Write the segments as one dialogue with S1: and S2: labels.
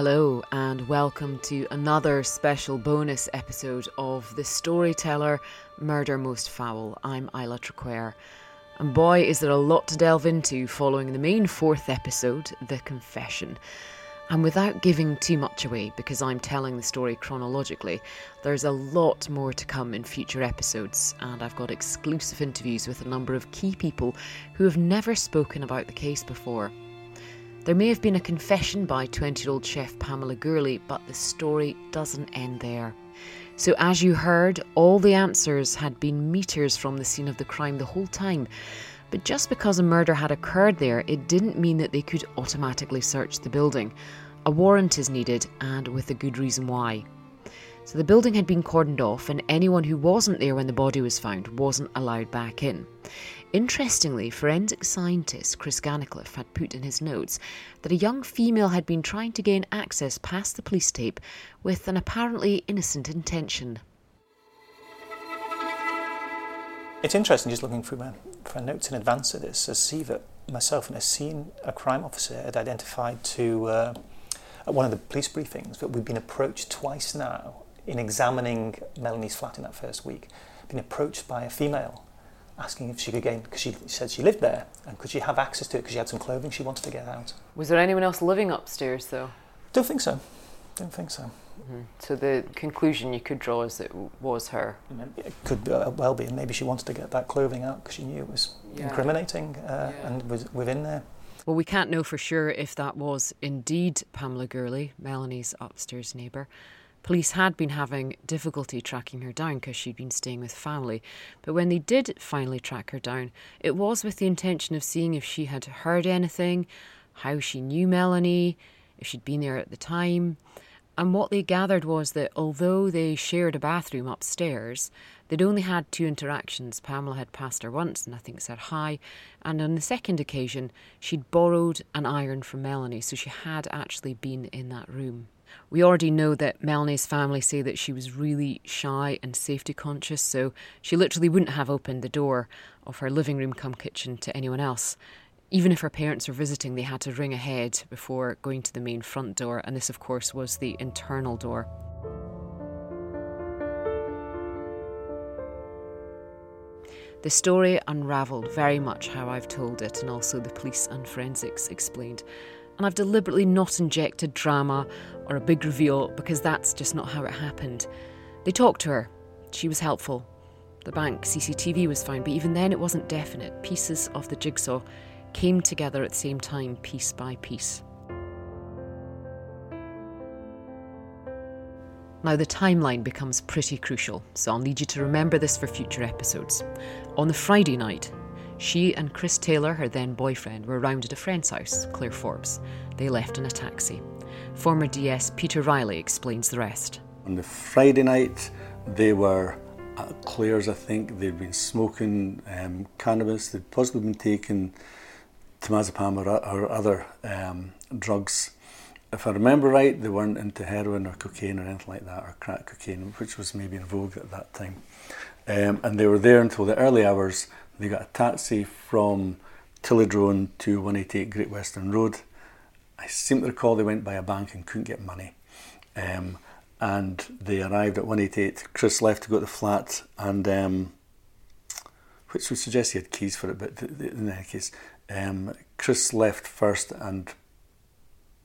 S1: Hello, and welcome to another special bonus episode of The Storyteller Murder Most Foul. I'm Isla Traquair. And boy, is there a lot to delve into following the main fourth episode, The Confession. And without giving too much away, because I'm telling the story chronologically, there's a lot more to come in future episodes, and I've got exclusive interviews with a number of key people who have never spoken about the case before. There may have been a confession by 20 year old chef Pamela Gourley, but the story doesn't end there. So, as you heard, all the answers had been metres from the scene of the crime the whole time. But just because a murder had occurred there, it didn't mean that they could automatically search the building. A warrant is needed, and with a good reason why. So the building had been cordoned off, and anyone who wasn't there when the body was found wasn't allowed back in. Interestingly, forensic scientist Chris Gannicliffe had put in his notes that a young female had been trying to gain access past the police tape with an apparently innocent intention.
S2: It's interesting just looking through my, my notes in advance of this, to see that myself and a scene a crime officer had identified to uh, at one of the police briefings that we've been approached twice now in examining Melanie's flat in that first week, been approached by a female asking if she could gain, because she said she lived there, and could she have access to it because she had some clothing she wanted to get out.
S1: Was there anyone else living upstairs though?
S2: Don't think so. Don't think so.
S1: Mm-hmm. So the conclusion you could draw is that it was her.
S2: It could uh, well be, and maybe she wanted to get that clothing out because she knew it was yeah. incriminating uh, yeah. and was within there.
S1: Well, we can't know for sure if that was indeed Pamela Gourley, Melanie's upstairs neighbour. Police had been having difficulty tracking her down because she'd been staying with family, but when they did finally track her down, it was with the intention of seeing if she had heard anything, how she knew Melanie, if she'd been there at the time. And what they gathered was that although they shared a bathroom upstairs, they'd only had two interactions. Pamela had passed her once and I think said hi, and on the second occasion, she'd borrowed an iron from Melanie, so she had actually been in that room. We already know that Melanie's family say that she was really shy and safety conscious, so she literally wouldn't have opened the door of her living room come kitchen to anyone else. Even if her parents were visiting, they had to ring ahead before going to the main front door, and this, of course, was the internal door. The story unravelled very much how I've told it, and also the police and forensics explained. And I've deliberately not injected drama or a big reveal because that's just not how it happened. They talked to her, she was helpful. The bank CCTV was found, but even then it wasn't definite. Pieces of the jigsaw came together at the same time, piece by piece. Now, the timeline becomes pretty crucial, so I'll need you to remember this for future episodes. On the Friday night, she and Chris Taylor, her then boyfriend, were round at a friend's house, Claire Forbes. They left in a taxi. Former DS Peter Riley explains the rest.
S3: On the Friday night, they were at Claire's, I think. They'd been smoking um, cannabis, they'd possibly been taking temazepam or, or other um, drugs. If I remember right, they weren't into heroin or cocaine or anything like that, or crack cocaine, which was maybe in vogue at that time. Um, and they were there until the early hours. They got a taxi from Tillydrone to 188 Great Western Road. I seem to recall they went by a bank and couldn't get money. Um, and they arrived at 188. Chris left to go to the flat, and um, which would suggest he had keys for it, but in any case, um, Chris left first, and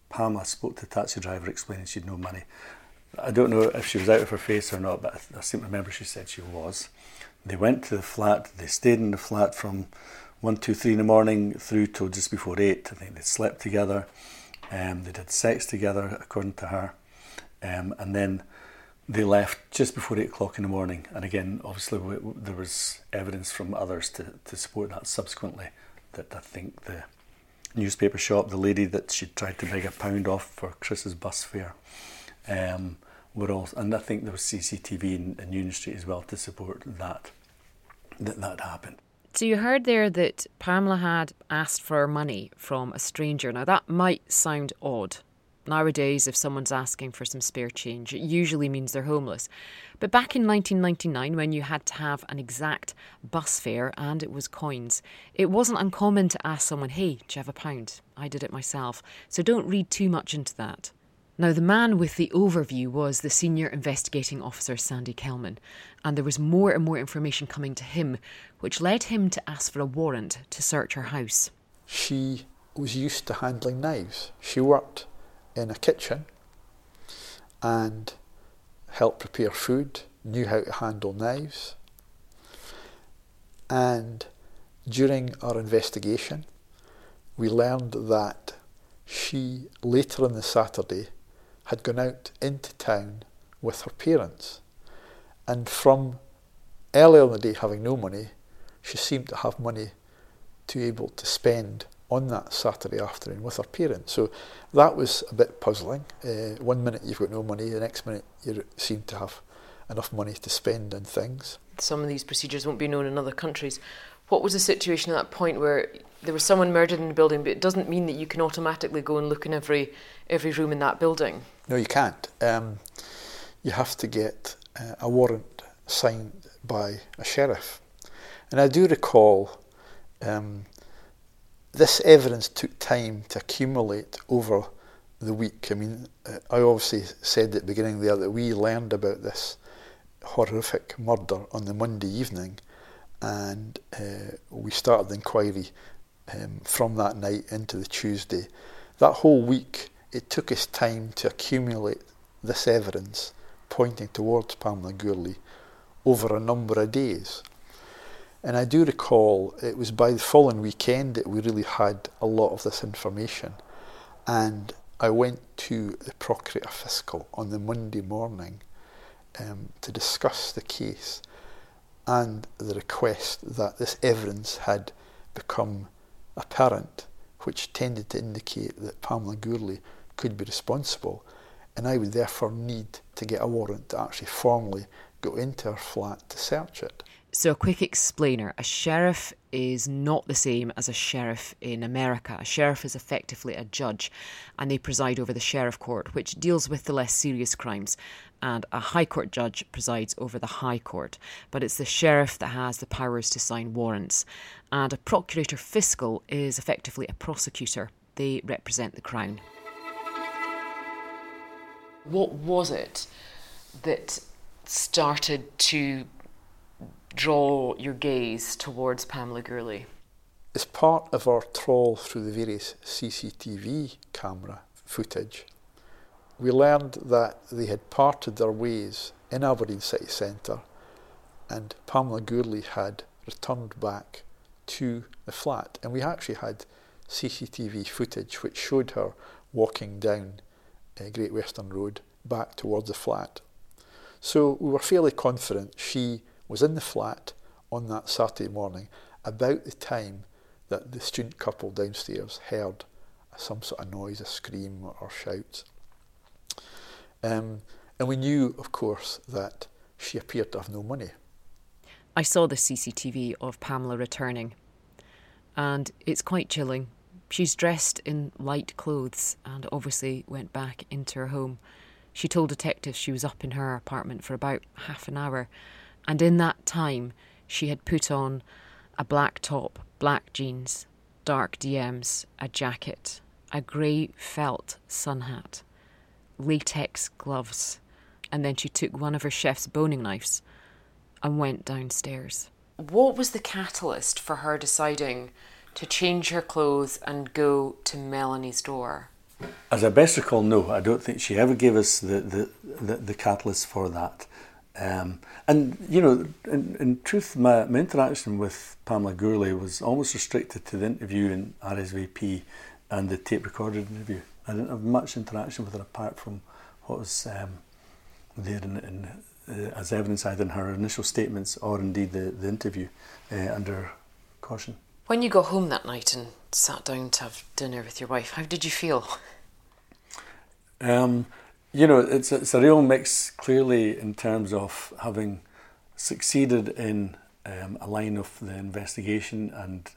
S3: Pamela spoke to the taxi driver explaining she'd no money. I don't know if she was out of her face or not, but I, I seem to remember she said she was. They went to the flat, they stayed in the flat from 1, 2, 3 in the morning through till just before 8. I think they slept together, um, they did sex together, according to her, um, and then they left just before 8 o'clock in the morning. And again, obviously, w- w- there was evidence from others to, to support that subsequently that I think the newspaper shop, the lady that she tried to beg a pound off for Chris's bus fare, um, were all, and I think there was CCTV in, in Union Street as well to support that that that happened.
S1: So you heard there that Pamela had asked for money from a stranger. Now that might sound odd. Nowadays, if someone's asking for some spare change, it usually means they're homeless. But back in 1999, when you had to have an exact bus fare and it was coins, it wasn't uncommon to ask someone, hey, do you have a pound? I did it myself. So don't read too much into that. Now, the man with the overview was the senior investigating officer Sandy Kelman, and there was more and more information coming to him, which led him to ask for a warrant to search her house.
S4: She was used to handling knives. She worked in a kitchen and helped prepare food, knew how to handle knives. And during our investigation, we learned that she, later on the Saturday, had gone out into town with her parents. And from earlier in the day having no money, she seemed to have money to be able to spend on that Saturday afternoon with her parents. So that was a bit puzzling. Uh, one minute you've got no money, the next minute you seem to have enough money to spend on things.
S1: Some of these procedures won't be known in other countries. What was the situation at that point where there was someone murdered in the building, but it doesn't mean that you can automatically go and look in every every room in that building?
S4: No, you can't. Um, you have to get uh, a warrant signed by a sheriff. And I do recall um, this evidence took time to accumulate over the week. I mean, uh, I obviously said at the beginning there that we learned about this horrific murder on the Monday evening, and uh, we started the inquiry um, from that night into the Tuesday. That whole week, it took us time to accumulate this evidence pointing towards Pamela Gourley over a number of days. And I do recall it was by the following weekend that we really had a lot of this information. And I went to the Procurator Fiscal on the Monday morning um, to discuss the case and the request that this evidence had become apparent, which tended to indicate that Pamela Gourley could be responsible. And I would therefore need to get a warrant to actually formally go into her flat to search it.
S1: So, a quick explainer a sheriff is not the same as a sheriff in America. A sheriff is effectively a judge, and they preside over the sheriff court, which deals with the less serious crimes. And a high court judge presides over the high court. But it's the sheriff that has the powers to sign warrants. And a procurator fiscal is effectively a prosecutor, they represent the crown. What was it that started to draw your gaze towards Pamela Gourley?
S4: As part of our trawl through the various CCTV camera footage, we learned that they had parted their ways in Aberdeen City Centre and Pamela Gourley had returned back to the flat. And we actually had CCTV footage which showed her walking down uh, Great Western Road back towards the flat. So we were fairly confident she was in the flat on that Saturday morning about the time that the student couple downstairs heard some sort of noise, a scream or, or shouts. Um, and we knew, of course, that she appeared to have no money.
S1: I saw the CCTV of Pamela returning, and it's quite chilling. She's dressed in light clothes and obviously went back into her home. She told detectives she was up in her apartment for about half an hour and in that time, she had put on a black top, black jeans, dark DMs, a jacket, a grey felt sun hat, latex gloves, and then she took one of her chef's boning knives and went downstairs. What was the catalyst for her deciding to change her clothes and go to Melanie's door?
S3: As I best recall, no, I don't think she ever gave us the, the, the, the catalyst for that. Um, and, you know, in, in truth, my, my interaction with Pamela Gourley was almost restricted to the interview in RSVP and the tape recorded interview. I didn't have much interaction with her apart from what was um, there in, in, uh, as evidence either in her initial statements or indeed the, the interview uh, under caution.
S1: When you got home that night and sat down to have dinner with your wife, how did you feel?
S3: Um, you know, it's it's a real mix clearly in terms of having succeeded in um, a line of the investigation and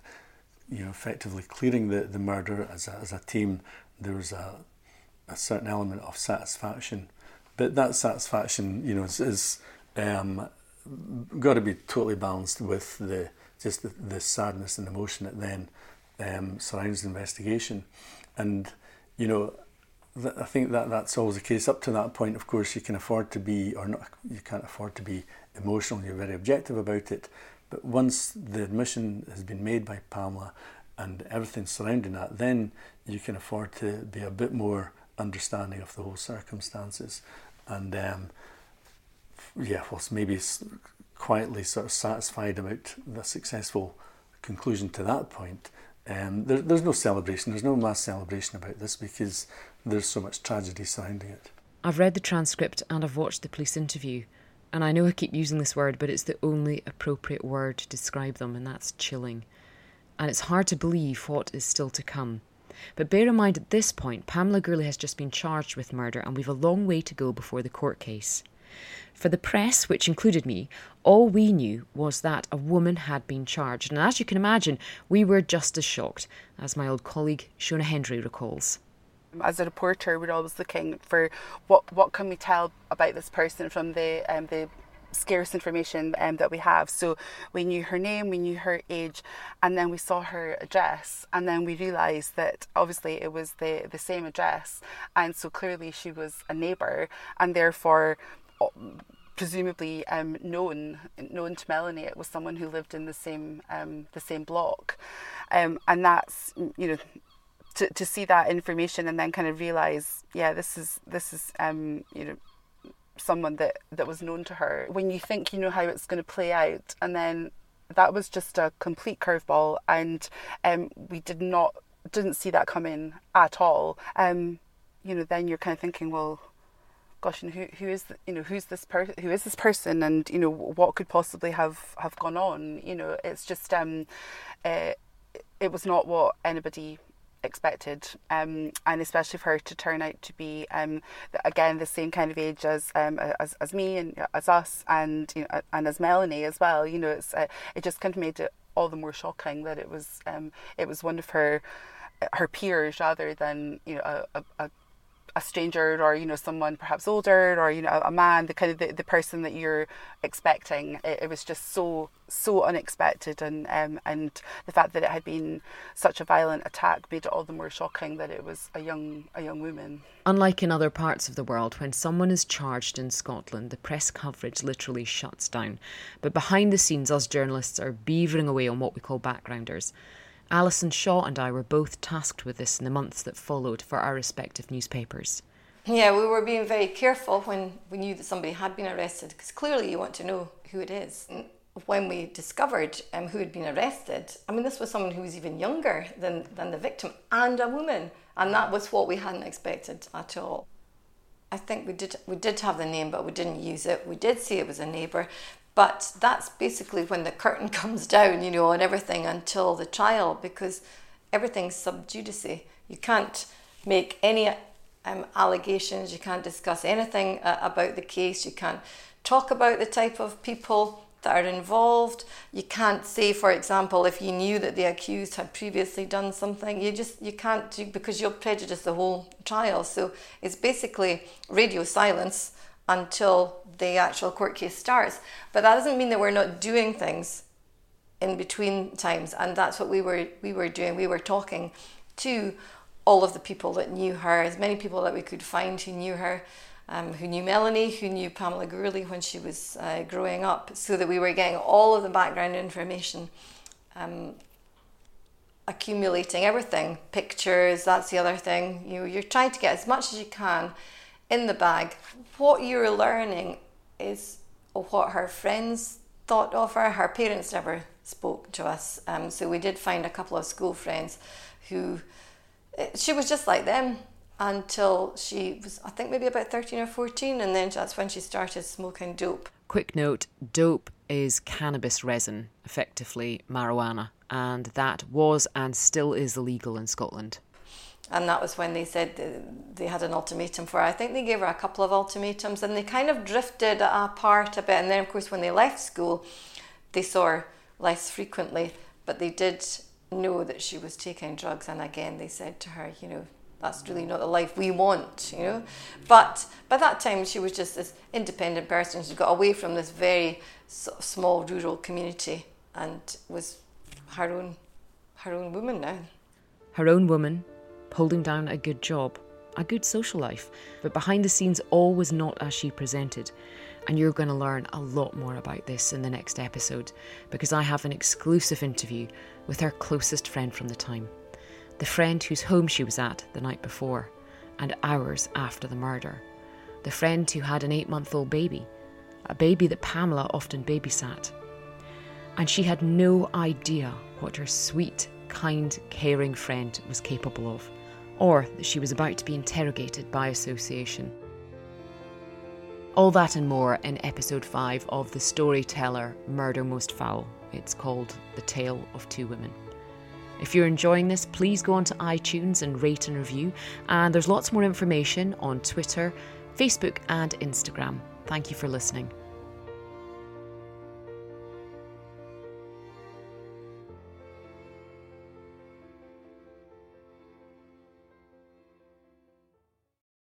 S3: you know effectively clearing the, the murder as a, as a team. There was a, a certain element of satisfaction, but that satisfaction, you know, is, is um, got to be totally balanced with the just the, the sadness and emotion that then um, surrounds the investigation, and you know I think that that's always the case. Up to that point, of course, you can afford to be, or not, you can't afford to be emotional. You're very objective about it. But once the admission has been made by Pamela and everything surrounding that, then you can afford to be a bit more understanding of the whole circumstances. And um, yeah, was maybe quietly sort of satisfied about the successful conclusion to that point. Um, there, there's no celebration, there's no mass celebration about this because there's so much tragedy surrounding it.
S1: I've read the transcript and I've watched the police interview, and I know I keep using this word, but it's the only appropriate word to describe them, and that's chilling. And it's hard to believe what is still to come. But bear in mind at this point, Pamela Gourley has just been charged with murder, and we've a long way to go before the court case. For the press, which included me, all we knew was that a woman had been charged, and as you can imagine, we were just as shocked, as my old colleague Shona Hendry recalls
S5: as a reporter, we're always looking for what what can we tell about this person from the um, the scarce information um, that we have. So we knew her name, we knew her age, and then we saw her address, and then we realised that obviously it was the the same address, and so clearly she was a neighbour, and therefore. Presumably um, known known to Melanie, it was someone who lived in the same um, the same block, um, and that's you know to, to see that information and then kind of realize, yeah, this is this is um, you know someone that that was known to her. When you think you know how it's going to play out, and then that was just a complete curveball, and um, we did not didn't see that coming at all. Um, you know, then you're kind of thinking, well, gosh, and who who is the, you know who's this person? Who is this person? And you know what could possibly have have gone on? You know, it's just um, uh, it was not what anybody expected, um, and especially for her to turn out to be um, again the same kind of age as um, as, as me and as us, and you know, and as Melanie as well. You know, it's uh, it just kind of made it all the more shocking that it was um, it was one of her her peers rather than you know a, a, a stranger or you know someone perhaps older or you know a man the kind of the, the person that you're expecting it, it was just so so unexpected and um, and the fact that it had been such a violent attack made it all the more shocking that it was a young a young woman.
S1: Unlike in other parts of the world when someone is charged in Scotland the press coverage literally shuts down. But behind the scenes us journalists are beavering away on what we call backgrounders Alison Shaw and I were both tasked with this in the months that followed for our respective newspapers.
S6: Yeah, we were being very careful when we knew that somebody had been arrested because clearly you want to know who it is. When we discovered um, who had been arrested, I mean, this was someone who was even younger than, than the victim and a woman, and that was what we hadn't expected at all. I think we did we did have the name, but we didn't use it. We did say it was a neighbour, but that's basically when the curtain comes down, you know, on everything until the trial because everything's sub judice. You can't make any um, allegations, you can't discuss anything uh, about the case, you can't talk about the type of people that are involved. You can't say, for example, if you knew that the accused had previously done something, you just you can't do because you'll prejudice the whole trial. So it's basically radio silence until the actual court case starts. But that doesn't mean that we're not doing things in between times, and that's what we were we were doing. We were talking to all of the people that knew her, as many people that we could find who knew her, um, who knew Melanie, who knew Pamela Gourley when she was uh, growing up, so that we were getting all of the background information. Um, accumulating everything pictures that's the other thing you you're trying to get as much as you can in the bag what you're learning is what her friends thought of her. Her parents never spoke to us, um, so we did find a couple of school friends who eh, she was just like them until she was, I think, maybe about 13 or 14, and then that's when she started smoking dope.
S1: Quick note dope is cannabis resin, effectively marijuana, and that was and still is illegal in Scotland
S6: and that was when they said they had an ultimatum for her. I think they gave her a couple of ultimatums and they kind of drifted apart a bit. And then, of course, when they left school, they saw her less frequently, but they did know that she was taking drugs. And again, they said to her, you know, that's really not the life we want, you know. But by that time, she was just this independent person. She got away from this very small rural community and was her own, her own woman now.
S1: Her own woman, holding down a good job, a good social life. But behind the scenes, all was not as she presented. And you're going to learn a lot more about this in the next episode because I have an exclusive interview with her closest friend from the time. The friend whose home she was at the night before and hours after the murder. The friend who had an eight month old baby, a baby that Pamela often babysat. And she had no idea what her sweet, kind, caring friend was capable of, or that she was about to be interrogated by association. All that and more in episode 5 of The Storyteller Murder Most Foul. It's called The Tale of Two Women. If you're enjoying this, please go onto iTunes and rate and review. And there's lots more information on Twitter, Facebook, and Instagram. Thank you for listening.